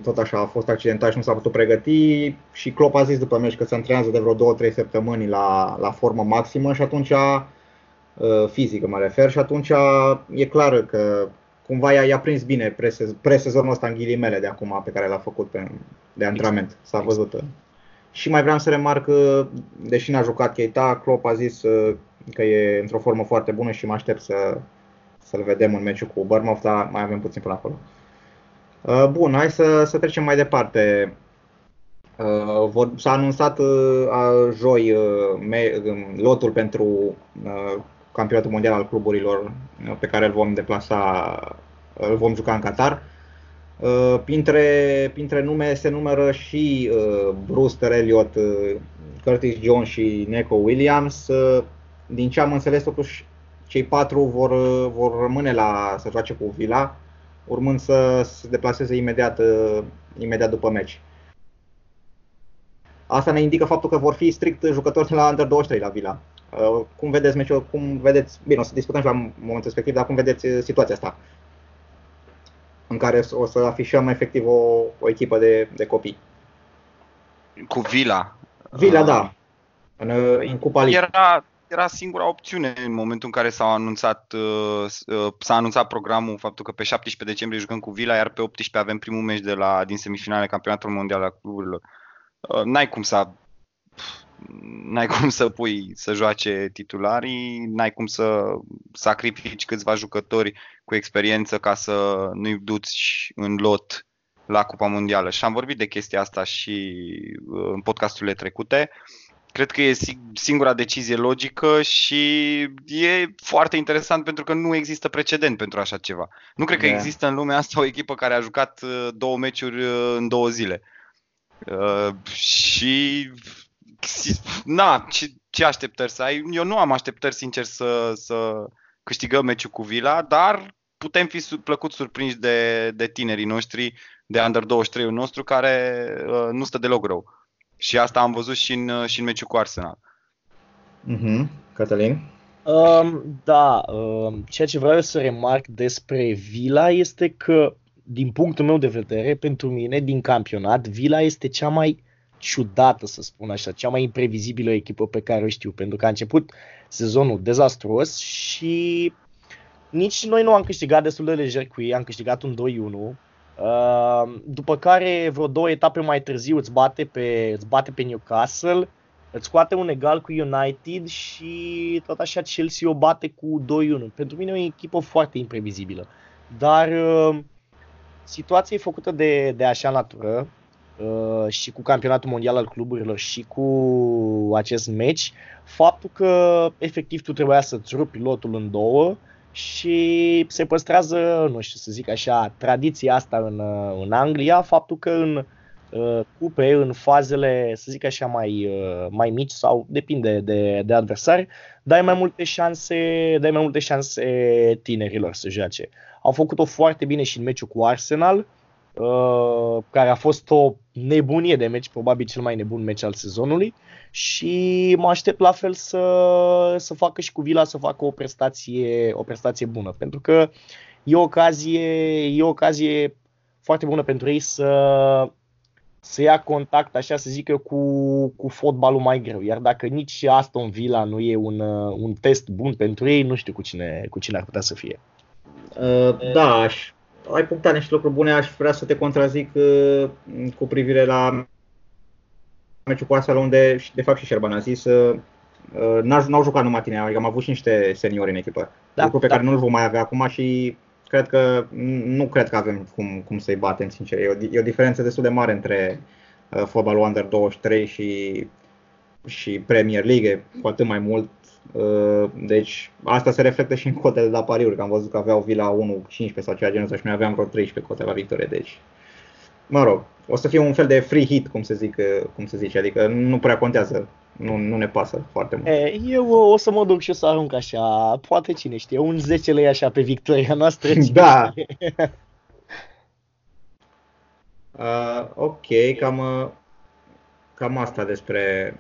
tot așa a fost accidentat și nu s-a putut pregăti și Klopp a zis după meci că se antrenează de vreo 2-3 săptămâni la, la formă maximă și atunci uh, fizică mă refer și atunci e clar că cumva i-a, i-a prins bine presezonul ăsta în ghilimele de acum pe care l-a făcut pe, de antrenament. S-a văzut. Și mai vreau să remarc că, deși n-a jucat Keita, Klopp a zis uh, că e într-o formă foarte bună și mă aștept să, să-l vedem în meciul cu Bournemouth, dar mai avem puțin până acolo. Uh, bun, hai să, să trecem mai departe. Uh, s-a anunțat uh, joi um, lotul pentru campionatul mondial al cluburilor pe care îl vom deplasa, îl vom juca în Qatar. Uh, printre, printre nume se numără și uh, Brewster Elliott, uh, Curtis Jones și Neco Williams. Uh, din ce am înțeles, totuși, cei patru vor, uh, vor rămâne la să joace cu Villa, urmând să se deplaseze imediat, uh, imediat după meci. Asta ne indică faptul că vor fi strict jucători de la Under 23 la Villa. Uh, cum vedeți meciul, cum vedeți, bine, o să discutăm și la momentul respectiv, dar cum vedeți uh, situația asta? În care o să afișăm efectiv o, o echipă de, de copii. Cu Vila. Villa, da. În, în Cupa League. Era, era singura opțiune în momentul în care s-a anunțat, s-a anunțat programul, faptul că pe 17 decembrie jucăm cu Vila, iar pe 18 avem primul meci de la, din semifinale campionatul mondial al cluburilor. N-ai cum să n-ai cum să pui să joace titularii, n-ai cum să sacrifici câțiva jucători cu experiență ca să nu-i duci în lot la Cupa Mondială. Și am vorbit de chestia asta și uh, în podcasturile trecute. Cred că e singura decizie logică și e foarte interesant pentru că nu există precedent pentru așa ceva. Nu cred că yeah. există în lumea asta o echipă care a jucat uh, două meciuri uh, în două zile. Uh, și na, ce, ce așteptări să ai? Eu nu am așteptări, sincer, să, să câștigăm meciul cu Vila, dar putem fi plăcut surprinși de, de tinerii noștri, de Under 23-ul nostru, care uh, nu stă deloc rău. Și asta am văzut și în, și în meciul cu Arsenal. Mm-hmm. Cătălin? Um, da, um, ceea ce vreau să remarc despre Vila este că, din punctul meu de vedere, pentru mine, din campionat, Vila este cea mai ciudată, să spun așa, cea mai imprevizibilă echipă pe care o știu, pentru că a început sezonul dezastruos și nici noi nu am câștigat destul de lejer cu ei, am câștigat un 2-1, Uh, după care, vreo două etape mai târziu, îți bate pe, îți bate pe Newcastle, îți scoate un egal cu United și tot așa Chelsea o bate cu 2-1. Pentru mine e o echipă foarte imprevizibilă. Dar uh, situația e făcută de, de așa natură uh, și cu campionatul mondial al cluburilor și cu acest meci, faptul că efectiv tu trebuia să-ți rupi lotul în două și se păstrează, nu știu să zic așa, tradiția asta în, în Anglia, faptul că în uh, cupe, în fazele, să zic așa, mai, uh, mai mici sau depinde de, de adversari, dai mai multe șanse, dai mai multe șanse tinerilor să joace. Au făcut-o foarte bine și în meciul cu Arsenal, uh, care a fost o nebunie de meci, probabil cel mai nebun meci al sezonului și mă aștept la fel să, să facă și cu Vila să facă o prestație, o prestație bună, pentru că e o ocazie, e o ocazie foarte bună pentru ei să, să ia contact, așa să zic eu, cu, cu fotbalul mai greu. Iar dacă nici Aston Villa nu e un, un test bun pentru ei, nu știu cu cine, cu cine ar putea să fie. Uh, da, aș, ai punctat niște lucruri bune, aș vrea să te contrazic uh, cu privire la meciul cu Arsenal unde, de fapt și Șerban a zis, uh, n-au jucat numai tine, adică am avut și niște seniori în echipă. Da, lucru pe da. care nu-l vom mai avea acum și cred că nu cred că avem cum, cum să-i batem, sincer. E o, e o diferență destul de mare între uh, fotbalul Under 23 și, și Premier League, cu atât mai mult. Uh, deci asta se reflectă și în cotele de la pariuri, că am văzut că aveau Vila 1-15 sau ceva genul ăsta și noi aveam vreo 13 cote la victorie, deci mă rog, o să fie un fel de free hit, cum se, zic, cum se zice, adică nu prea contează, nu, nu ne pasă foarte mult. E, eu o să mă duc și o să arunc așa, poate cine știe, un 10 lei așa pe victoria noastră. Da. uh, ok, cam, cam asta despre,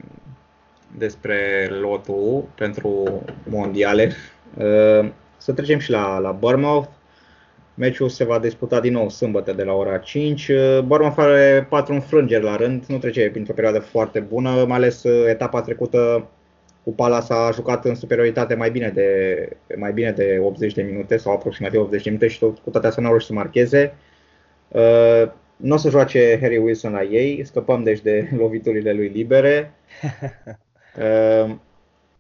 despre lotul pentru mondiale. Uh, să trecem și la, la Bournemouth. Meciul se va disputa din nou sâmbătă de la ora 5. Bournemouth are patru înfrângeri la rând, nu trece printr-o perioadă foarte bună, mai ales uh, etapa trecută cu Palace a jucat în superioritate mai bine de, mai bine de 80 de minute sau aproximativ 80 de minute și tot, cu toate astea nu au să marcheze. Uh, nu o să joace Harry Wilson la ei, scăpăm deci de loviturile lui libere. Uh,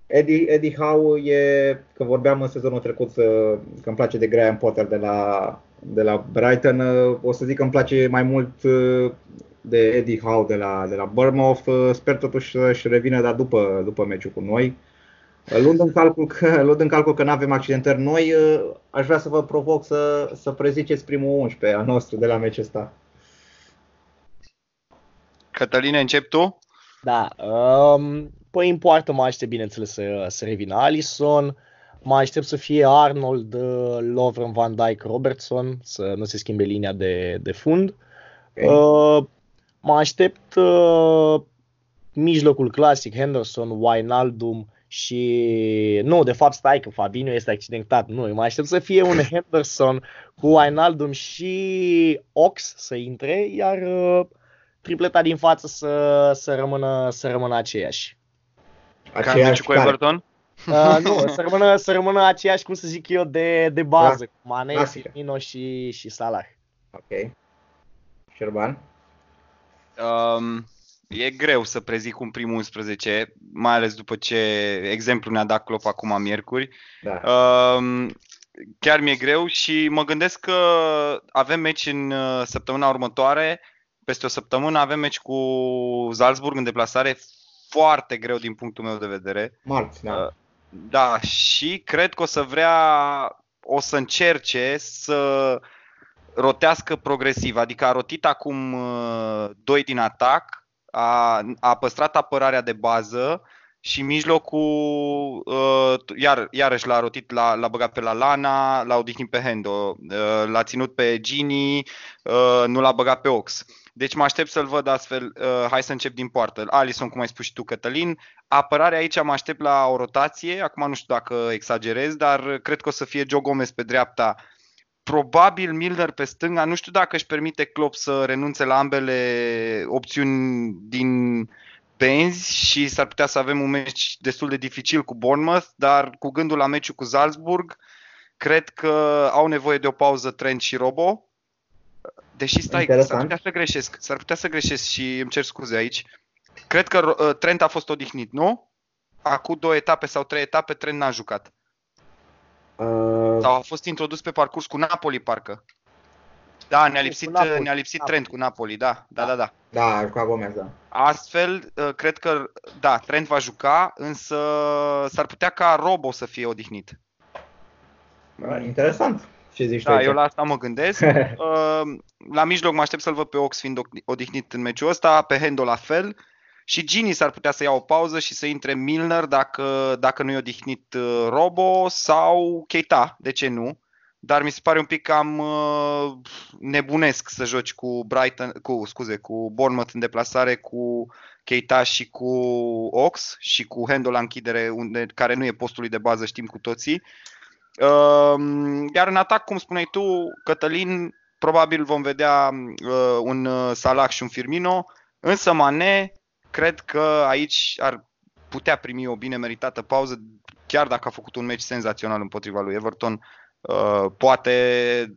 Eddie, Eddie Howe e, că vorbeam în sezonul trecut că îmi place de Graham Potter de la, de la Brighton, o să zic că îmi place mai mult de Eddie Howe de la, de la Bournemouth. Sper totuși să-și revină dar după, după meciul cu noi. Luând în calcul că, luând în calcul că nu avem accidentări noi, aș vrea să vă provoc să, să preziceți primul 11 al nostru de la meciul ăsta. Cătăline, încep tu? Da. Um, păi în poartă mă aștept, bineînțeles, să, să revină Alison. Mă aștept să fie Arnold, Lovren, Van Dijk, Robertson, să nu se schimbe linia de, de fund. Okay. Uh, mă aștept uh, mijlocul clasic, Henderson, Wijnaldum și... Nu, de fapt stai că Fabinho este accidentat. Nu, mă aștept să fie un Henderson cu Wijnaldum și Ox să intre, iar uh, tripleta din față să, să, rămână, să rămână aceeași. Aceeași cu Everton? Uh, nu, să rămână, să rămână aceeași, cum să zic eu, de, de bază, cu Mane, Firmino și, și Salah. Ok. Șerban? Um, e greu să prezic un primul 11, mai ales după ce exemplu ne-a dat Klopp acum miercuri. Da. Um, chiar mi-e greu și mă gândesc că avem meci în uh, săptămâna următoare peste o săptămână avem meci cu Salzburg în deplasare foarte greu din punctul meu de vedere. Marți, da. Uh, da, și cred că o să vrea, o să încerce să rotească progresiv. Adică a rotit acum uh, doi din atac, a, a păstrat apărarea de bază și mijlocul, uh, iar, iarăși l-a rotit, l-a, l-a băgat pe la Lana, l-a odihnit pe Hendo, uh, l-a ținut pe Gini, uh, nu l-a băgat pe Ox. Deci mă aștept să-l văd astfel, uh, hai să încep din poartă. Alison, cum ai spus și tu, Cătălin. Apărarea aici mă aștept la o rotație, acum nu știu dacă exagerez, dar cred că o să fie Joe Gomez pe dreapta, probabil Milner pe stânga, nu știu dacă își permite Klopp să renunțe la ambele opțiuni din benzi și s-ar putea să avem un meci destul de dificil cu Bournemouth, dar cu gândul la meciul cu Salzburg, cred că au nevoie de o pauză Trent și Robo, Deși stai, Interesant. s-ar putea să greșesc, s-ar putea să greșesc și îmi cer scuze aici. Cred că uh, Trent a fost odihnit, nu? Acum două etape sau trei etape Trent n-a jucat. Uh... Sau a fost introdus pe parcurs cu Napoli, parcă. Da, ne-a lipsit, ne-a lipsit Trent cu Napoli, da, da, da, da. Da, cu Gomez, da. Astfel, uh, cred că, da, Trent va juca, însă s-ar putea ca Robo să fie odihnit. Interesant. Ce zici da, eu la asta mă gândesc. Uh, la mijloc mă aștept să-l văd pe Ox fiind odihnit în meciul ăsta, pe Hendo la fel. Și Gini s-ar putea să ia o pauză și să intre Milner dacă, dacă nu i odihnit uh, Robo sau Keita, de ce nu? Dar mi se pare un pic cam uh, nebunesc să joci cu Brighton, cu, scuze, cu Bournemouth în deplasare, cu Keita și cu Ox și cu Hendo la închidere, unde, care nu e postului de bază, știm cu toții. Uh, Ehm, iar în atac, cum spuneai tu, Cătălin, probabil vom vedea uh, un uh, Salah și un Firmino, însă Mane, cred că aici ar putea primi o bine meritată pauză, chiar dacă a făcut un meci senzațional împotriva lui Everton. Uh, poate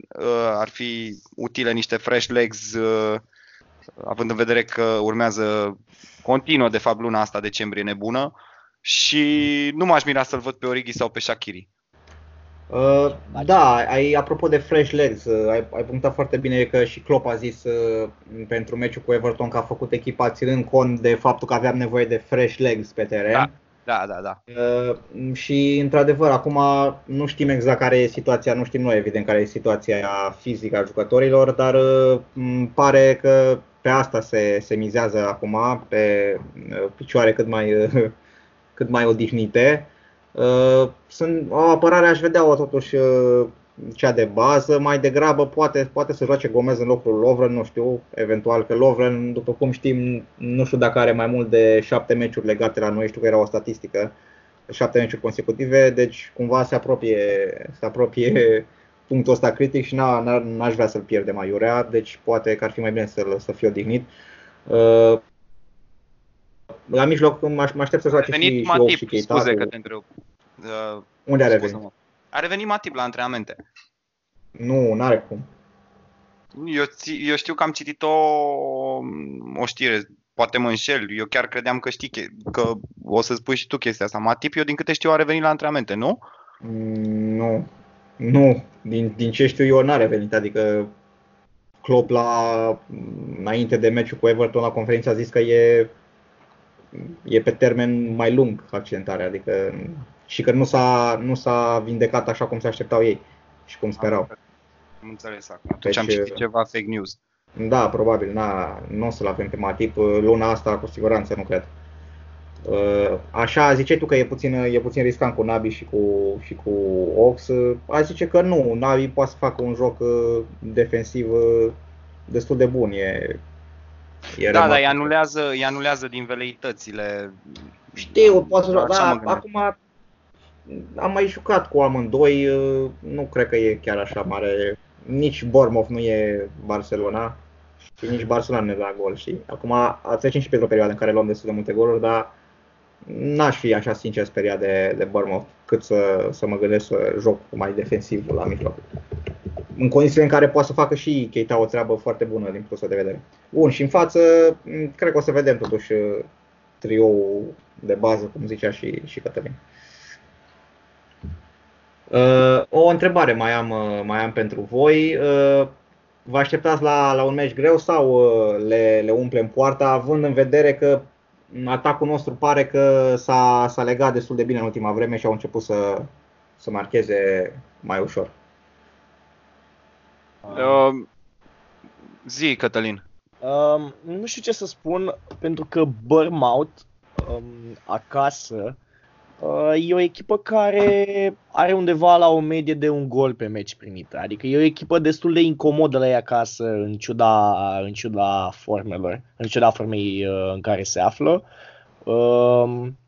ar fi utile niște fresh legs, având în vedere că urmează continuă, de fapt, luna asta decembrie nebună și nu m-aș mira să-l văd pe Origi sau pe Shakiri. Uh, da, ai, apropo de fresh legs, uh, ai, ai punctat foarte bine că și Klopp a zis uh, pentru meciul cu Everton că a făcut echipa ținând cont de faptul că aveam nevoie de fresh legs pe teren. Da. Da, da, da. Uh, și într-adevăr, acum nu știm exact care e situația, nu știm noi evident care e situația fizică a jucătorilor, dar uh, pare că pe asta se, se mizează acum, pe uh, picioare cât mai, uh, cât mai odihnite. Uh, sunt, o apărare aș vedea-o totuși uh, cea de bază, mai degrabă poate, poate să joace Gomez în locul Lovren, nu știu, eventual că Lovren, după cum știm, nu știu dacă are mai mult de șapte meciuri legate la noi, știu că era o statistică, șapte meciuri consecutive, deci cumva se apropie, se apropie punctul ăsta critic și n-aș vrea să-l pierde mai urea, deci poate că ar fi mai bine să, să fie odihnit. Uh, la mijloc mă aștept să joace și, și Matip, și Keita. Scuze că te întreb. Uh, Unde a revenit? A revenit Matip la antrenamente. Nu, n-are cum. Eu, eu știu că am citit o, o știre, poate mă înșel, eu chiar credeam că știi că o să spui și tu chestia asta. Matip, eu din câte știu, a revenit la antrenamente, nu? Mm, nu, nu, din, din ce știu eu n-a revenit, adică Klopp la, înainte de meciul cu Everton la conferință a zis că e e pe termen mai lung accidentarea, adică și că nu s-a, nu s-a vindecat așa cum se așteptau ei și cum sperau. Am înțeles acum. Atunci deci, am citit ceva fake news. Da, probabil. Na, nu o să-l avem pe Matip. Luna asta, cu siguranță, nu cred. Uh, așa, ziceai tu că e puțin, e puțin riscant cu Nabi și cu, și cu Ox. A zice că nu, Nabi poate să facă un joc uh, defensiv uh, destul de bun. E, e da, dar îi anulează, îi anulează din veleitățile. Știu, poate să joc, dar acum am mai jucat cu amândoi, nu cred că e chiar așa mare. Nici Bormov nu e Barcelona și nici Barcelona nu e la gol. Și acum trecem și pe o perioadă în care luăm destul de multe goluri, dar n-aș fi așa sincer speriat de, de Bournemouth cât să, să mă gândesc să joc mai defensiv la mijloc. În condițiile în care poate să facă și Keita o treabă foarte bună din punctul de vedere. Bun, și în față, cred că o să vedem totuși uh, trio de bază, cum zicea și, și Cătălin. Uh, o întrebare mai am, uh, mai am pentru voi. Uh, vă așteptați la, la un meci greu sau uh, le, le umplem poarta, având în vedere că atacul nostru pare că s-a, s-a legat destul de bine în ultima vreme și au început să, să marcheze mai ușor. Uh, zi, Cătălin. Uh, nu știu ce să spun, pentru că Bournemouth um, acasă Uh, e o echipă care are undeva la o medie de un gol pe meci primit. Adică e o echipă destul de incomodă la ea acasă în ciuda, în ciuda formelor, în ciuda formei uh, în care se află. Um,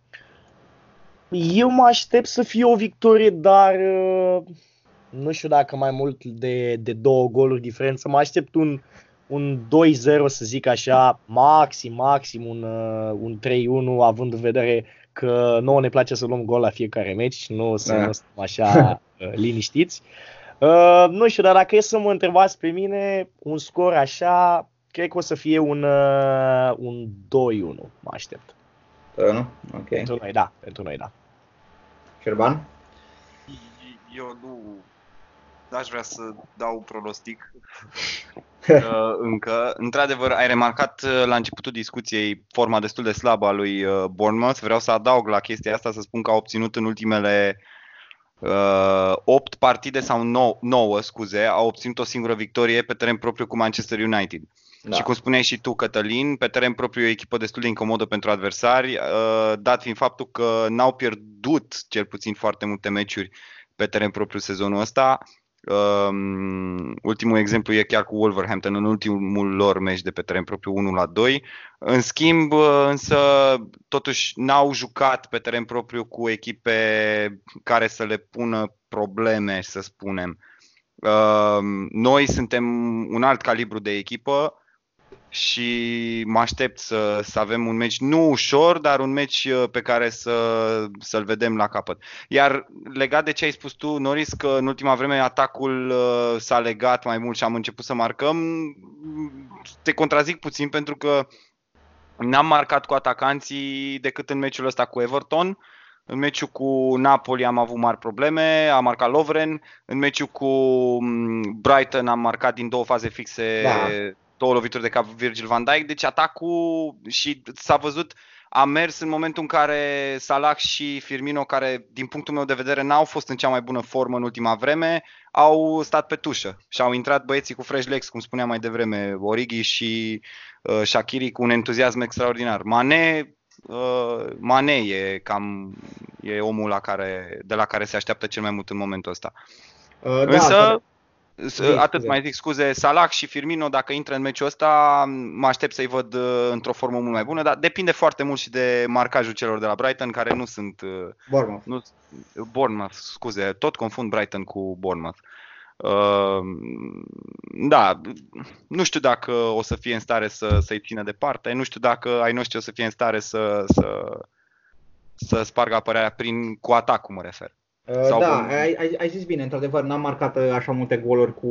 eu mă aștept să fie o victorie, dar uh, nu știu dacă mai mult de, de două goluri diferență. Mă aștept un, un 2-0, să zic așa, maxim, maxim un, un 3-1, având în vedere că nouă ne place să luăm gol la fiecare meci, nu să da. nu stăm așa uh, liniștiți. Uh, nu știu, dar dacă e să mă întrebați pe mine, un scor așa, cred că o să fie un, uh, un 2-1, mă aștept. Uh, ok. Pentru noi, da, pentru noi, da. Șerban? Eu nu aș vrea să dau pronostic uh, încă. Într-adevăr, ai remarcat uh, la începutul discuției forma destul de slabă a lui uh, Bournemouth. Vreau să adaug la chestia asta să spun că a obținut în ultimele uh, 8 partide sau 9, 9, scuze, a obținut o singură victorie pe teren propriu cu Manchester United. Da. Și cum spuneai și tu, Cătălin, pe teren propriu e o echipă destul de incomodă pentru adversari, uh, dat fiind faptul că n-au pierdut cel puțin foarte multe meciuri pe teren propriu sezonul ăsta. Um, ultimul exemplu e chiar cu Wolverhampton în ultimul lor meci de pe teren propriu 1 la 2. În schimb, însă, totuși n-au jucat pe teren propriu cu echipe care să le pună probleme, să spunem. Um, noi suntem un alt calibru de echipă și mă aștept să, să avem un meci nu ușor, dar un meci uh, pe care să, să-l vedem la capăt. Iar legat de ce ai spus tu, Noris, că în ultima vreme atacul uh, s-a legat mai mult și am început să marcăm, te contrazic puțin pentru că n-am marcat cu atacanții decât în meciul ăsta cu Everton. În meciul cu Napoli am avut mari probleme, a marcat Lovren. În meciul cu mm, Brighton am marcat din două faze fixe da două lovituri de cap Virgil van Dijk, deci atacul și s-a văzut a mers în momentul în care Salah și Firmino, care din punctul meu de vedere n-au fost în cea mai bună formă în ultima vreme, au stat pe tușă și au intrat băieții cu fresh legs, cum spuneam mai devreme, Origi și uh, Shakiri cu un entuziasm extraordinar. Mane uh, Mane e cam e omul la care, de la care se așteaptă cel mai mult în momentul ăsta. Uh, da, Însă, Zi, Atât scuze. mai zic, scuze, Salah și Firmino, dacă intră în meciul ăsta, mă aștept să-i văd uh, într-o formă mult mai bună, dar depinde foarte mult și de marcajul celor de la Brighton, care nu sunt... Uh, Bournemouth. Nu, Bournemouth, scuze, tot confund Brighton cu Bournemouth. Uh, da, nu știu dacă o să fie în stare să, să-i țină departe, nu știu dacă ai noștri o să fie în stare să, să, să spargă apărarea prin, cu atacul, mă refer. Uh, Sau da, cum... ai, ai, ai zis bine, într-adevăr, n-am marcat uh, așa multe goluri cu,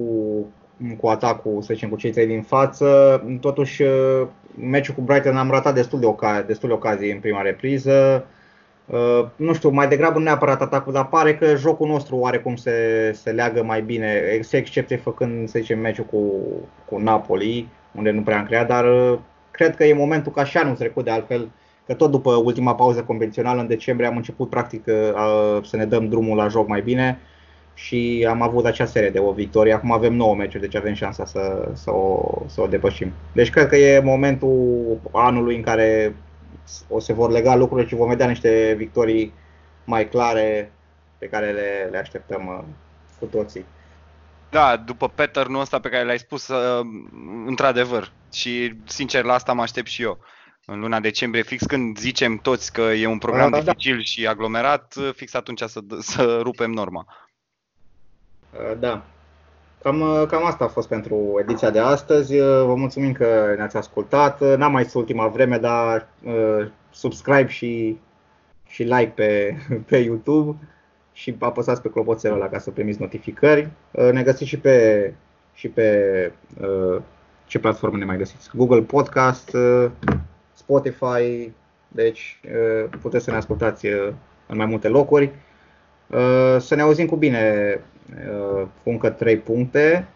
cu atacul, să zicem, cu cei trei din față. Totuși, uh, meciul cu Brighton am ratat destul de, oca- destul de ocazii în prima repriză. Uh, nu știu, mai degrabă nu neapărat atacul, dar pare că jocul nostru oarecum se, se leagă mai bine, excepție făcând, să zicem, meciul cu, cu Napoli, unde nu prea am creat, dar uh, cred că e momentul ca și anul trecut de altfel, că tot după ultima pauză convențională în decembrie am început practic să ne dăm drumul la joc mai bine și am avut acea serie de o victorie. Acum avem 9 meciuri, deci avem șansa să, să, o, să o depășim. Deci cred că e momentul anului în care o se vor lega lucrurile și vom vedea niște victorii mai clare pe care le, le așteptăm uh, cu toții. Da, după pattern ăsta pe care l-ai spus, uh, într-adevăr. Și sincer la asta mă aștept și eu. În luna decembrie, fix când zicem toți că e un program da, dificil da. și aglomerat, fix atunci să, să rupem norma. Uh, da. Cam, uh, cam asta a fost pentru ediția de astăzi. Uh, vă mulțumim că ne-ați ascultat. N-am mai ultima vreme, dar uh, subscribe și, și like pe, pe YouTube și apăsați pe clopoțelul ăla ca să primiți notificări. Uh, ne găsiți și pe, și pe uh, ce platforme ne mai găsiți? Google Podcast, uh, Spotify, deci uh, puteți să ne ascultați uh, în mai multe locuri. Uh, să ne auzim cu bine uh, cu încă 3 puncte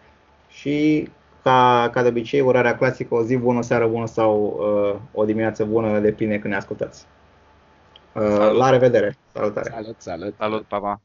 și ca, ca de obicei, orarea clasică, o zi bună, o seară bună sau uh, o dimineață bună, depinde când ne ascultați. Uh, la revedere! Salutare! Salut, salut! Salut, pa, pa!